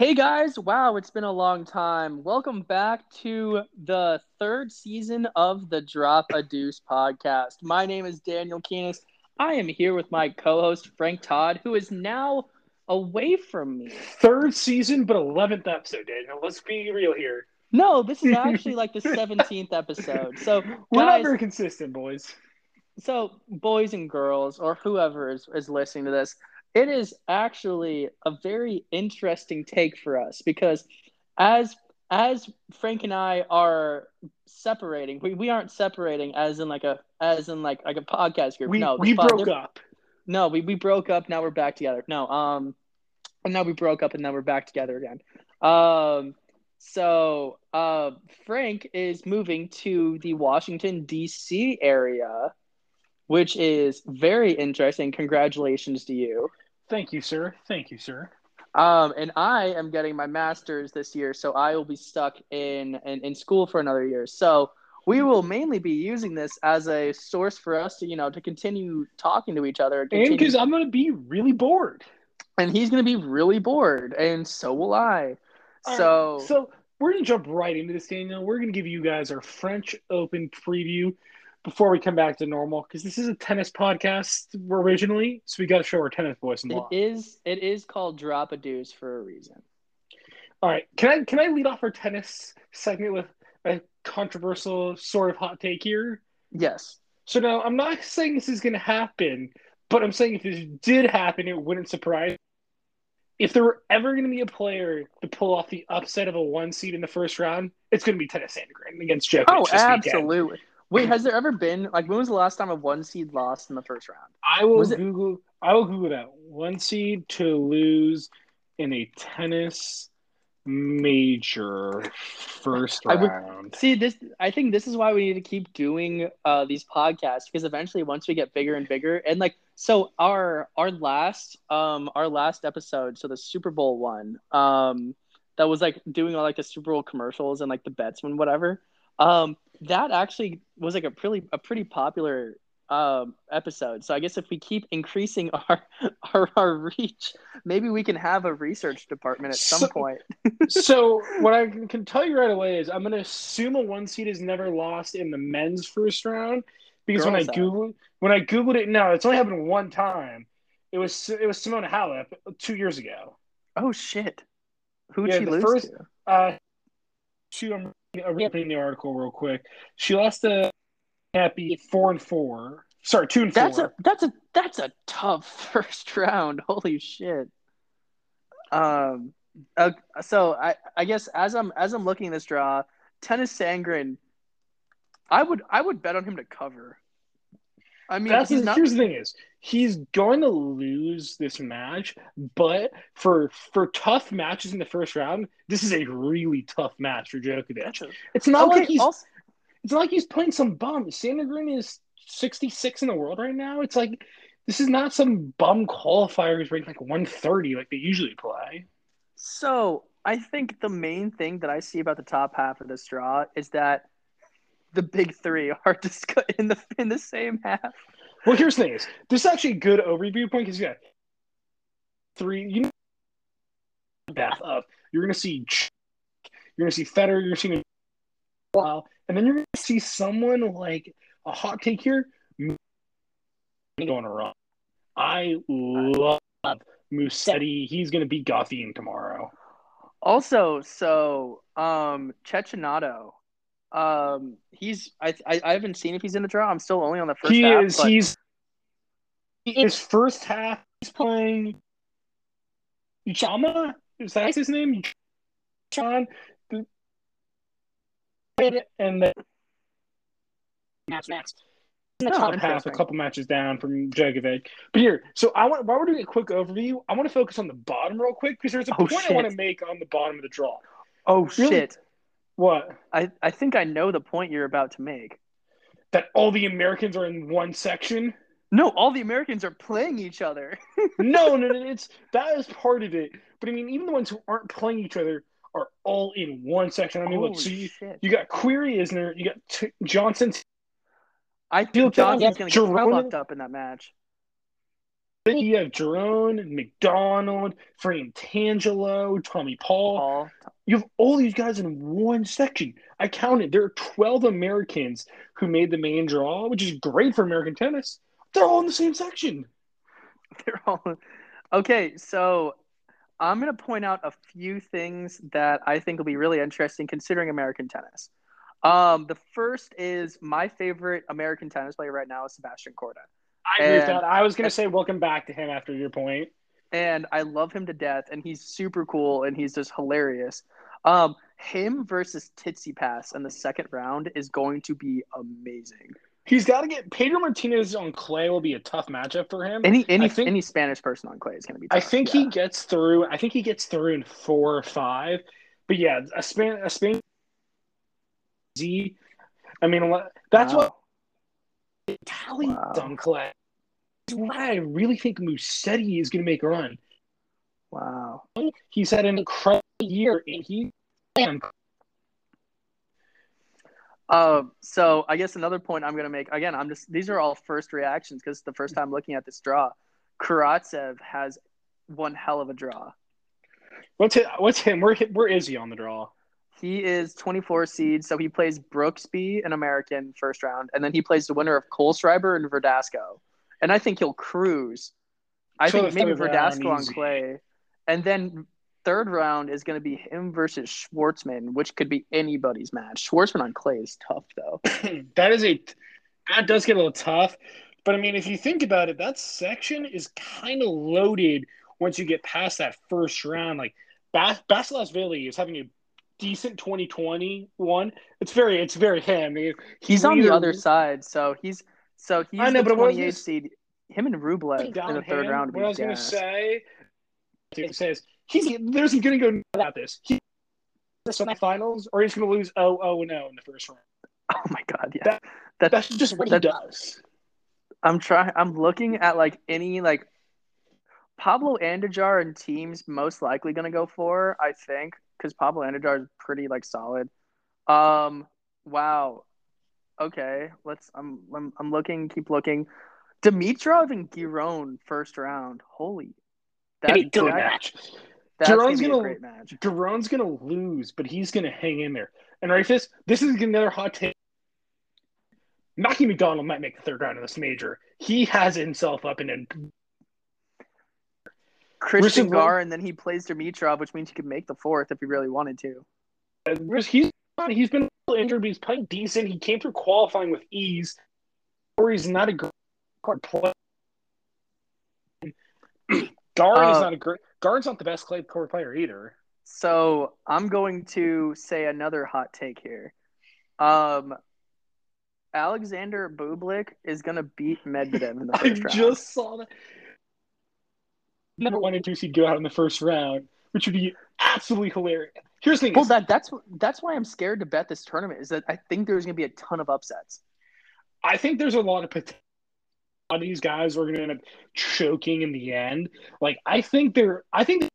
Hey guys, wow, it's been a long time. Welcome back to the third season of the Drop a Deuce podcast. My name is Daniel Keenis. I am here with my co host, Frank Todd, who is now away from me. Third season, but 11th episode, Daniel. Let's be real here. No, this is actually like the 17th episode. So, We're not very consistent, boys. so boys and girls, or whoever is, is listening to this, it is actually a very interesting take for us because as as Frank and I are separating, we, we aren't separating as in like a as in like like a podcast group. We, no, we broke up. No, we, we broke up. Now we're back together. No, um, and now we broke up and now we're back together again. Um, so uh, Frank is moving to the Washington D.C. area, which is very interesting. Congratulations to you. Thank you, sir. Thank you, sir. Um, and I am getting my master's this year, so I will be stuck in, in in school for another year. So we will mainly be using this as a source for us to, you know, to continue talking to each other. And because I'm going to be really bored. and he's gonna be really bored, and so will I. All So, right, so we're going to jump right into this, Daniel. We're going to give you guys our French Open preview before we come back to normal because this is a tennis podcast originally, so we got to show our tennis voice and it is it is called drop a deuce for a reason. All right, can I can I lead off our tennis segment with a controversial sort of hot take here? Yes. So now I'm not saying this is going to happen, but I'm saying if this did happen, it wouldn't surprise. Me. If there were ever going to be a player to pull off the upset of a one seed in the first round, it's going to be Tennys Sandgren against Djokovic. Oh, this weekend. Wait, has there ever been like when was the last time a one seed lost in the first round? I will Was it- Google. I will Google that one seed to lose in a tennis major first I would- round. See, this I think this is why we need to keep doing uh, these podcasts because eventually, once we get bigger and bigger, and like so, our our last um our last episode, so the Super Bowl one, um, that was like doing all like the Super Bowl commercials and like the bets and whatever. Um, that actually was like a pretty a pretty popular um episode. So I guess if we keep increasing our our, our reach, maybe we can have a research department at some So- point. so what I can tell you right away is I'm going to assume a one seed is never lost in the men's first round because when I Girls have. googled when I googled it, no, it's only happened one time. It was it was Simona Halep two years ago. Oh shit! Who'd Yeah, she the lose first- to? Uh, she reopening the article real quick. She lost to Happy four and four. Sorry, two and That's four. a that's a that's a tough first round. Holy shit. Um. Uh, so I I guess as I'm as I'm looking at this draw, Tennys Sandgren, I would I would bet on him to cover. I mean, That's he's the, not. here's the thing is he's going to lose this match, but for for tough matches in the first round, this is a really tough match for Djokovic. It's not Okay, like he's also, it's not like he's playing some bum. Sandgren is 66 in the world right now. It's like this is not some bum qualifier who's ranked like 130 like they usually play. so I think the main thing that I see about the top half of this draw is that the big three are just in the in the same half. Well, here's the thing: is this is actually a good overview point because you got three. You know, path of you're going to see, you're going to see Federer, you're going to see wow, and then you're to see someone like a hot take here going around. I love Musetti. He's going to beat Goffin tomorrow. Also, so um Cecchinato, um he's I, I I haven't seen if he's in the draw. I'm still only on the first he half. is. but- He's his first half. He's playing Uchiyama. Is that his name? John. And then match next. The Oh, top half, a couple matches down from Djokovic. But here, so I want while we're doing a quick overview, I want to focus on the bottom real quick because there's a Oh, point I want to make on the bottom of the draw. oh really- shit. What? I, I think I know the point you're about to make. That all the Americans are in one section. No, all the Americans are playing each other. no, no, no, it's that is part of it. But I mean, even the ones who aren't playing each other are all in one section. I mean, look, Holy so you, shit. you got Querrey, isn't there? You got T- Johnson. I Feel think Johnson's going to get fucked up in that match. Then you have Jerome, McDonald, Fran Tangelo, Tommy Paul. Paul. You have all these guys in one section. I counted. There are 12 Americans who made the main draw, which is great for American tennis. They're all in the same section. They're all okay. So I'm going to point out a few things that I think will be really interesting considering American tennis. Um, the first is my favorite American tennis player right now is Sebastian Korda. I agree with that. I was going to say welcome back to him after your point. and I love him to death, and he's super cool, and he's just hilarious. Um, him versus Tsitsipas in the second round is going to be amazing. He's got to get Pedro Martinez on clay will be a tough matchup for him. Any any think- any Spanish person on clay is going to be. I think yeah. he gets through. I think he gets through in four or five. But yeah, a Spain, a Spain Z. I mean, that's what Wow. Tally Wow. on clay. That's why I really think Musetti is going to make a run. Wow. He's had an incredible year, he. Man, Um, so I guess another point I'm going to make again, I'm just these are all first reactions because it's the first time looking at this draw, Karatsev has one hell of a draw. what's it, what's him? Where where is he on the draw? He is 24 seed, so he plays Brooksby, an American, first round, and then he plays the winner of Kohlschreiber and Verdasco. And I think he'll cruise. I So think maybe Verdasco on clay. And then third round is going to be him versus Schwartzman, which could be anybody's match. Schwartzman on clay is tough, though. that is a that does get a little tough. But I mean, if you think about it, that section is kind of loaded once you get past that first round. Like Bas- Basilashvili is having a decent 2021. It's very it's very him. He- He's on the other side, so he's so he's I know, the but what I 28 seed. Him and Rublev in the third him, round. What I was going to say, to say is he's there's going to go about this. He the finals, or he's going to lose 0 0 0 in the first round. Oh my god, yeah. That- That, That's just what he does. I'm trying. I'm looking at like any like Pablo Andujar and teams most likely going to go for. I think because Pablo Andujar is pretty like solid. Um. Wow. Okay. Let's. I'm. I'm, I'm looking. Keep looking. Dimitrov and Giron first round. Holy. That'd be good that- match. Giron's gonna gonna- a great match. Giron's going to lose, but he's going to hang in there. And right, this is another hot take. Mackie McDonald might make the third round of this major. He has himself up in a Christian Richard- Gar, and then he plays Dimitrov, which means he could make the fourth if he really wanted to. he's he's been injured, but he's playing decent. He came through qualifying with ease. Or he's not a great court player. Gar is Uh, not a great. Gar's not the best clay court player either. So I'm going to say another hot take here. Um, Alexander Bublik is going to beat Medvedev in the I first round. just saw that. Number one and two seed go out in the first round, which would be absolutely hilarious. Here's the thing: Well, that that's that's why I'm scared to bet this tournament. Is that I think there's going to be a ton of upsets. I think there's a lot of potential. Of these guys are going to end up choking in the end. Like I think they're. I think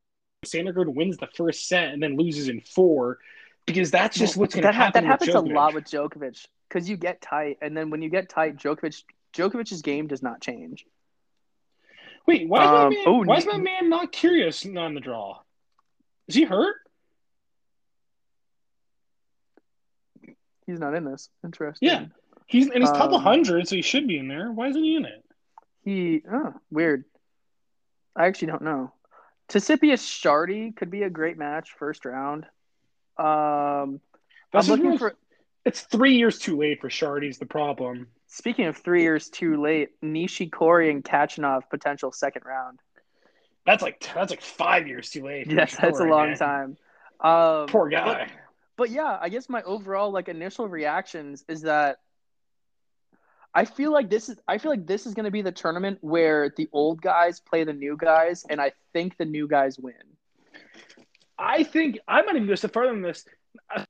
Sandgren wins the first set and then loses in four, because that's just what's going to that, happen. that happens a lot with Djokovic because you get tight, and then when you get tight, Djokovic Djokovic's game does not change. Wait, why is, Um, my man, oh, why is my man not Kyrgios on the draw? Is he hurt? He's not in this. Interesting. Yeah. He's in his top Um, 100, so he should be in there. Why isn't he in it? He oh, weird. I actually don't know. Tsitsipas Chardy could be a great match first round. Um, That's I'm looking just- for. It's three years too late for Chardy's the problem. Speaking of three years too late, Nishikori and Khachanov potential second round. That's like that's like five years too late. Yes, that's a long man. time. Um, Poor but- guy. but yeah, I guess my overall like initial reactions is that I feel like this is I feel like this is going to be the tournament where the old guys play the new guys, and I think the new guys win. I think I might even go so further than this. Uh,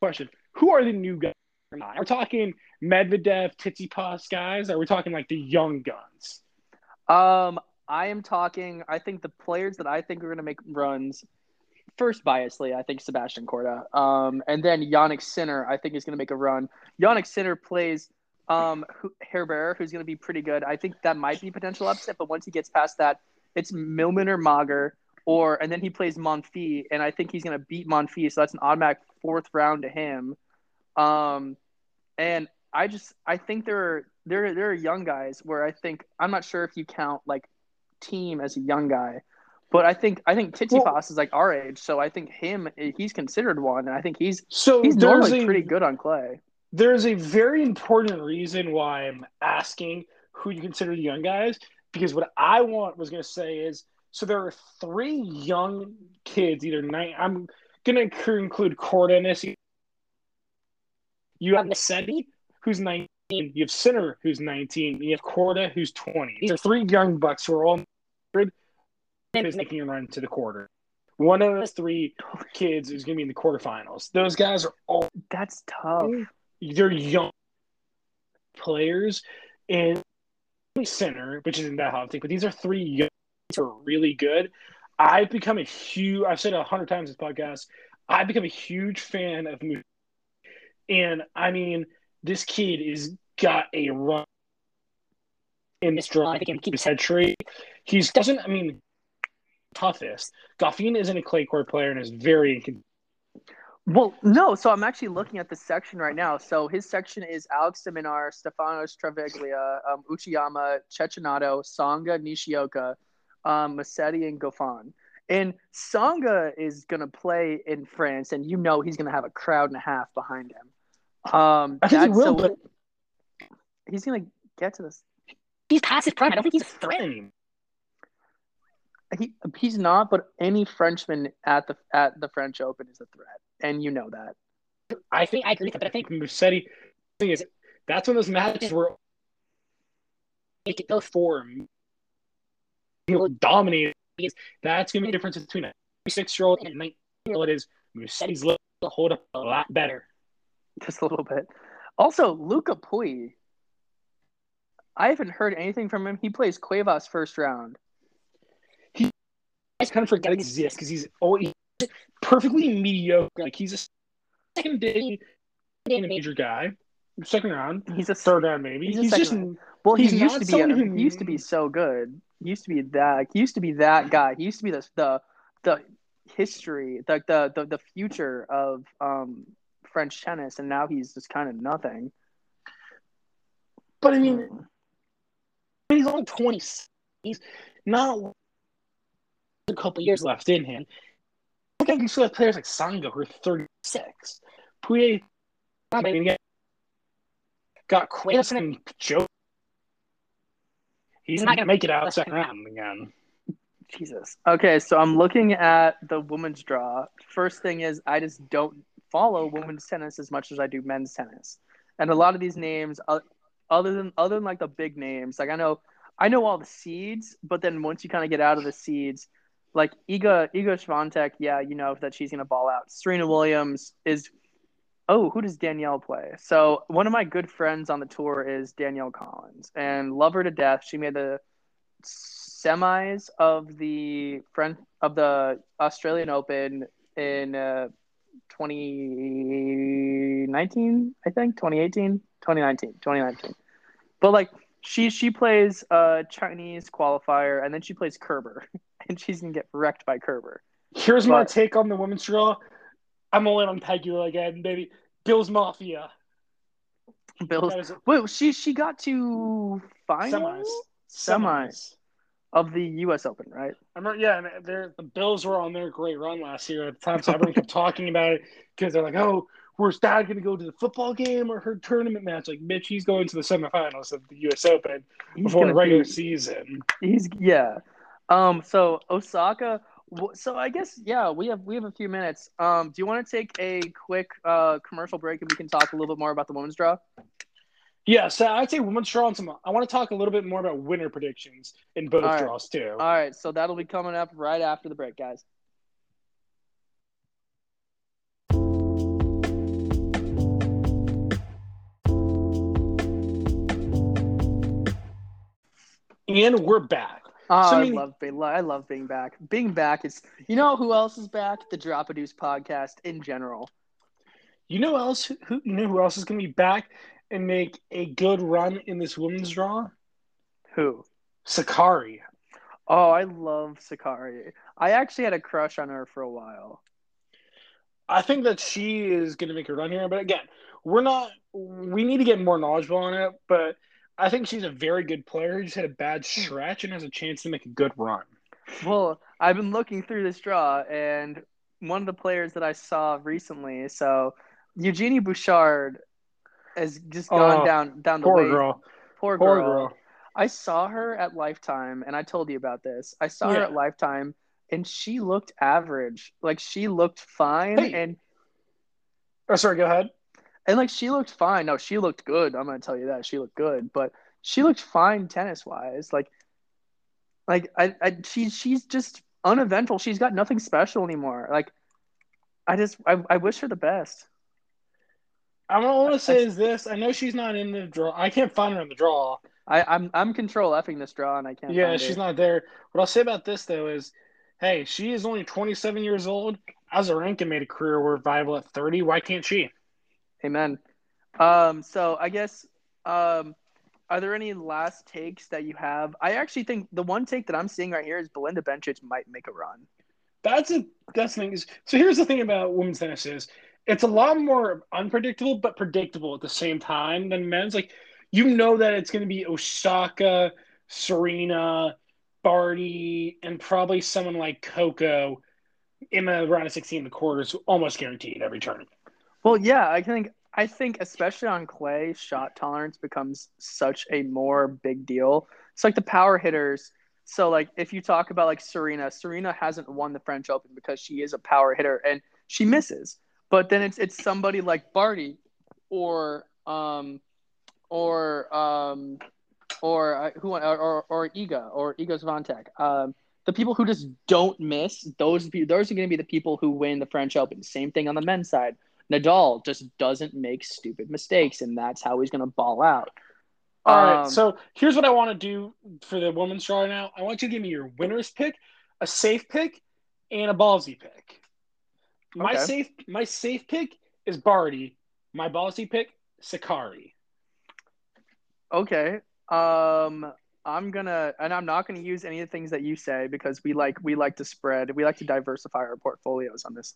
question: Who are the new guys? We're talking Medvedev, Tsitsipas guys? Or are we talking like the young guns? Um, I am talking. I think the players that I think are going to make runs. First, biasly, I think Sebastian Korda. Um, and then Jannik Sinner, I think is going to make a run. Jannik Sinner plays um, Herbert, who's going to be pretty good. I think that might be potential upset, but once he gets past that, it's Millman or Mager, or and then he plays Monfils, and I think he's going to beat Monfils, so that's an automatic fourth round to him. Um, and I just I think there are there there are young guys where I think I'm not sure if you count like Thiem as a young guy, but I think I think Tsitsipas well, is like our age, so I think him he's considered one, and I think he's so he's normally a, pretty good on clay. There's a very important reason why I'm asking who you consider the young guys because what I want was going to say is so there are three young kids, either nine. I'm going to include Korda in. You have Musetti, who's 19. You have Sinner, who's 19. You have Korda, who's 20. These are three young bucks who are all is making a run to the quarter. One of those three kids is going to be in the quarterfinals. Those guys are all. That's tough. They're young players, and center, which isn't that hot, but these are three young who are really good. I've become a huge. I've said a hundred times this podcast. I've become a huge fan of Moose, and I mean, this kid is got a run in this draw. I think keep his head straight. He's doesn't. I mean, toughest. Goffin isn't a clay court player and is very. Well, no. So I'm actually looking at the section right now. So his section is Alex de Minaur, Stefanos Travaglia, um, Uchiyama, Cecchinato, Tsonga, Nishioka, um, Musetti, and Goffin. And Tsonga is going to play in France, and you know he's going to have a crowd and a half behind him. Um, I think he will, so, but he's going to get to this. He's past his prime. I don't think he's threatening he he's not, but any Frenchman at the at the French Open is a threat, and you know that. I think I agree with that, but I think Musetti thing is that's when those matches were make it go for he'll dominate because that's gonna be the difference between a six year old and a nineteen year old is Musetti's will hold up a lot better. Just a little bit. Also, Luca Pouille. I haven't heard anything from him. He plays Cuevas first round kind of forget exists because he's always perfectly mediocre. Like he's a second day major guy, second round. He's a third round maybe. He's, he's just round. well. He used to be. A, who, he used to be so good. He used to be that. He used to be that guy. He used to be the the the history, the the the, the future of um French tennis, and now he's just kind of nothing. But I mean, he's only twenty. He's not a couple years left in him. Okay, you still have players like Tsonga who are 36. Pouille I mean, got Quailson and Joe. He's not going to make it out second round again. Jesus. Okay, so I'm looking at the women's draw. First thing is, I just don't follow women's tennis as much as I do men's tennis, and a lot of these names, uh, other than other than like the big names, like I know I know all the seeds, but then once you kind of get out of the seeds, like Iga Iga Swiatek, yeah, you know that she's gonna ball out. Serena Williams is oh, who does Danielle play? So one of my good friends on the tour is Danielle Collins, and love her to death. She made the semis of the friend of the Australian Open in uh, 2019, I think 2018, 2019, 2019. But like she she plays a Chinese qualifier and then she plays Kerber. and she's gonna get wrecked by Kerber. Here's but, my take on the women's draw. I'm all in on Pegula again, baby. Bills Mafia. Bills. Wait, she she got to finals, semis, semis of the U.S. Open, right? I remember, yeah, and the Bills were on their great run last year at the time, so everyone kept talking about it because they're like, "Oh, where's Dad going to go to the football game or her tournament match?" Like, Mitch, he's going to the semifinals of the U.S. Open he's before the regular be, season. He's yeah, um, so Osaka. So I guess yeah, we have we have a few minutes. Um, do you want to take a quick uh, commercial break and we can talk a little bit more about the women's draw? Yeah, so I'd say women's draw and some. I want to talk a little bit more about winner predictions in both right. draws too. All right, so that'll be coming up right after the break, guys. And we're back. Oh, so, I, mean, I love being I love being back. Being back is you know who else is back? The Drop a Deuce podcast in general. You know else who you know who else is going to be back, and make a good run in this women's draw? Who? Sakkari. Oh, I love Sakkari. I actually had a crush on her for a while. I think that she is going to make a run here, but again, we're not. We need to get more knowledgeable on it, but I think she's a very good player. Who just had a bad hmm. stretch and has a chance to make a good run. Well, I've been looking through this draw, and one of the players that I saw recently, so Eugenie Bouchard has just gone Oh, down down the Poor way. girl. Poor Poor girl. girl. I saw her at Lifetime, and I told you about this. I saw her at Lifetime, and she looked average. Like she looked fine, Hey. and Oh, sorry. Go ahead. And like she looked fine. No, she looked good. I'm gonna tell you that she looked good, but she looked fine tennis wise. Like, like I, I she she's just uneventful. She's got nothing special anymore. Like, I just I, I wish her the best. I'm all I want to say is this. I know she's not in the draw. I can't find her in the draw. I I'm I'm control effing this draw, and I can't. Yeah, she's her. not there. What I'll say about this though is, hey, she is only 27 years old. Azarenka made a career revival at 30. Why can't she? Amen. Um, so I guess um, are there any last takes that you have? I actually think the one take that I'm seeing right here is Belinda Bencic might make a run. That's a that's the thing is. So here's the thing about women's tennis is it's a lot more unpredictable but predictable at the same time than men's. Like you know that it's going to be Osaka, Serena, Barty, and probably someone like Coco in the round of 16 in the quarters, almost guaranteed every tournament. Well, yeah, I think I think especially on clay, shot tolerance becomes such a more big deal. It's like the power hitters. So like if you talk about like Serena, Serena hasn't won the French Open because she is a power hitter and she misses. But then it's it's somebody like Barty or um or um or uh, who or or, or Iga or Iga Swiatek. Um the people who just don't miss, those people those are going to be the people who win the French Open. Same thing on the men's side. Nadal just doesn't make stupid mistakes, and that's how he's going to ball out. All right. Um, So here's what I want to do for the women's draw now. I want you to give me your winner's pick, a safe pick, and a ballsy pick. My Okay. safe my safe pick is Barty. My ballsy pick, Sakkari. Okay. Um, I'm gonna, and I'm not gonna use any of the things that you say because we like we like to spread, we like to diversify our portfolios on this,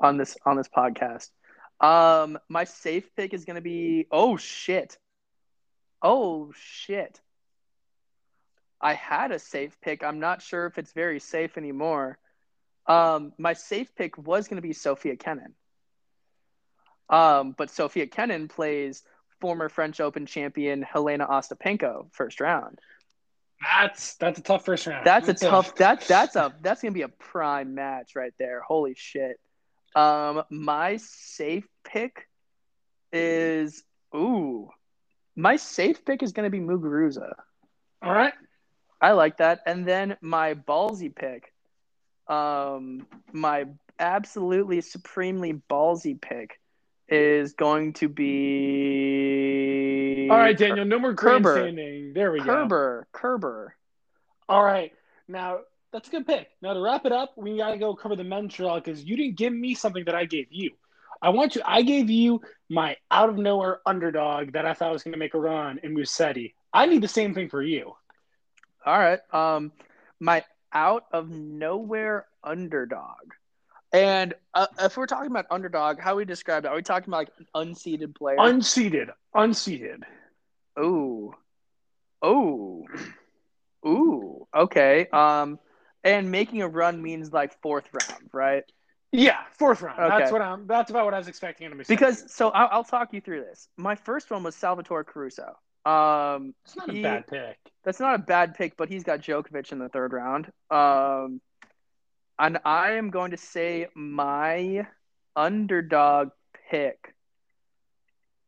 on this on this podcast. Um, my safe pick is gonna be oh shit, oh shit. I had a safe pick. I'm not sure if it's very safe anymore. Um, my safe pick was gonna be Sofia Kenin. Um, but Sofia Kenin plays former French Open champion Helena Ostapenko first round. That's that's a tough first round. That's a tough that that's a that's gonna be a prime match right there. Holy shit. Um my safe pick is ooh. My safe pick is gonna be Muguruza. all right. I like that. And then my ballsy pick, um, my absolutely supremely ballsy pick is going to be All right, Daniel. No more Kerber. There we go. Kerber. Kerber. All right. Now that's a good pick. Now to wrap it up, we gotta go cover the men's because you didn't give me something that I gave you. I want you. I gave you my out of nowhere underdog that I thought was going to make a run in Musetti. I need the same thing for you. All right. Um, my out of nowhere underdog. And uh, if we're talking about underdog, how we describe it? Are we talking about like an unseeded player? Unseated. Unseated. Ooh. Ooh. Ooh. Okay. Um, and making a run means like fourth round, right? Yeah, fourth round. Okay. That's what I'm. That's about what I was expecting him to say. Because so I'll, I'll talk you through this. My first one was Salvatore Caruso. Um, it's not he- a bad pick. that's not a bad pick, but he's got Djokovic in the third round. Um, and I am going to say my underdog pick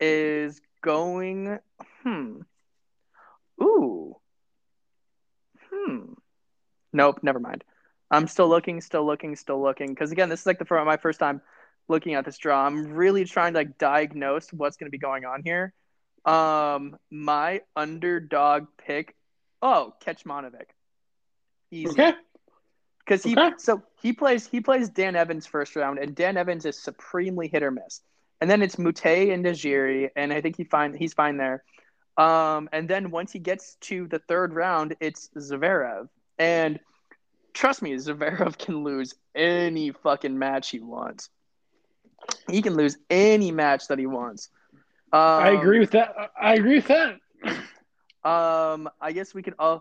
is going. Hmm. Ooh. Hmm. Nope. Never mind. I'm still looking, still looking, still looking. Because again, this is like the fir- my first time looking at this draw. I'm really trying to like diagnose what's going to be going on here. Um, my underdog pick. Oh, Kecmanovic. Easy. Okay. Because he Okay. so he plays he plays Dan Evans first round, and Dan Evans is supremely hit or miss. and then it's Mute and Dajiri, and I think he fine he's fine there. Um, and then once he gets to the third round, it's Zverev, and trust me, Zverev can lose any fucking match he wants. He can lose any match that he wants. Um, I agree with that. I agree with that. Um, I guess we could. Uh,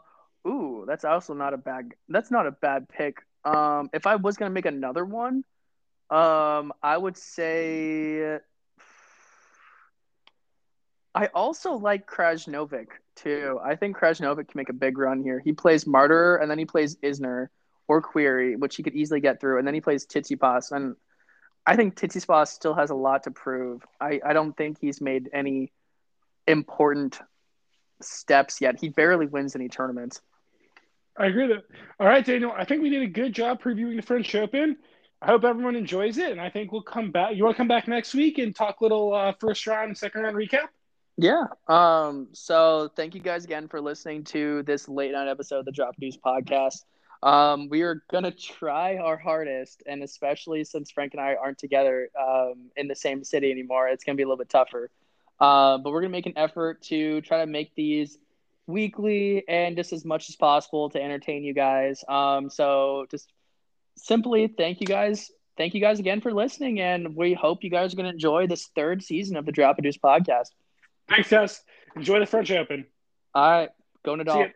ooh, that's also not a bad. That's not a bad pick. Um, if I was gonna make another one, um, I would say. I also like Krajinovic too. I think Krajinovic can make a big run here. He plays Martyr and then he plays Isner or Querrey, which he could easily get through, and then he plays Tsitsipas. And I think Tsitsipas still has a lot to prove. I, I don't think he's made any important steps yet. He barely wins any tournaments. I agree that. All right, Daniel. I think we did a good job previewing the French Open. I hope everyone enjoys it, and I think we'll come back. You want to come back next week and talk little uh, first round second round recap? Yeah. Um. So thank you guys again for listening to this late night episode of the Drop News podcast. Um, we are gonna try our hardest, and especially since Frank and I aren't together um, in the same city anymore, it's gonna be a little bit tougher. Uh, but we're gonna make an effort to try to make these weekly and just as much as possible to entertain you guys. Um, so just simply thank you guys. Thank you guys again for listening, and we hope you guys are to enjoy this third season of the Drop Deuce podcast. Thanks, guys. Enjoy the French Open. All right, going go Nadal.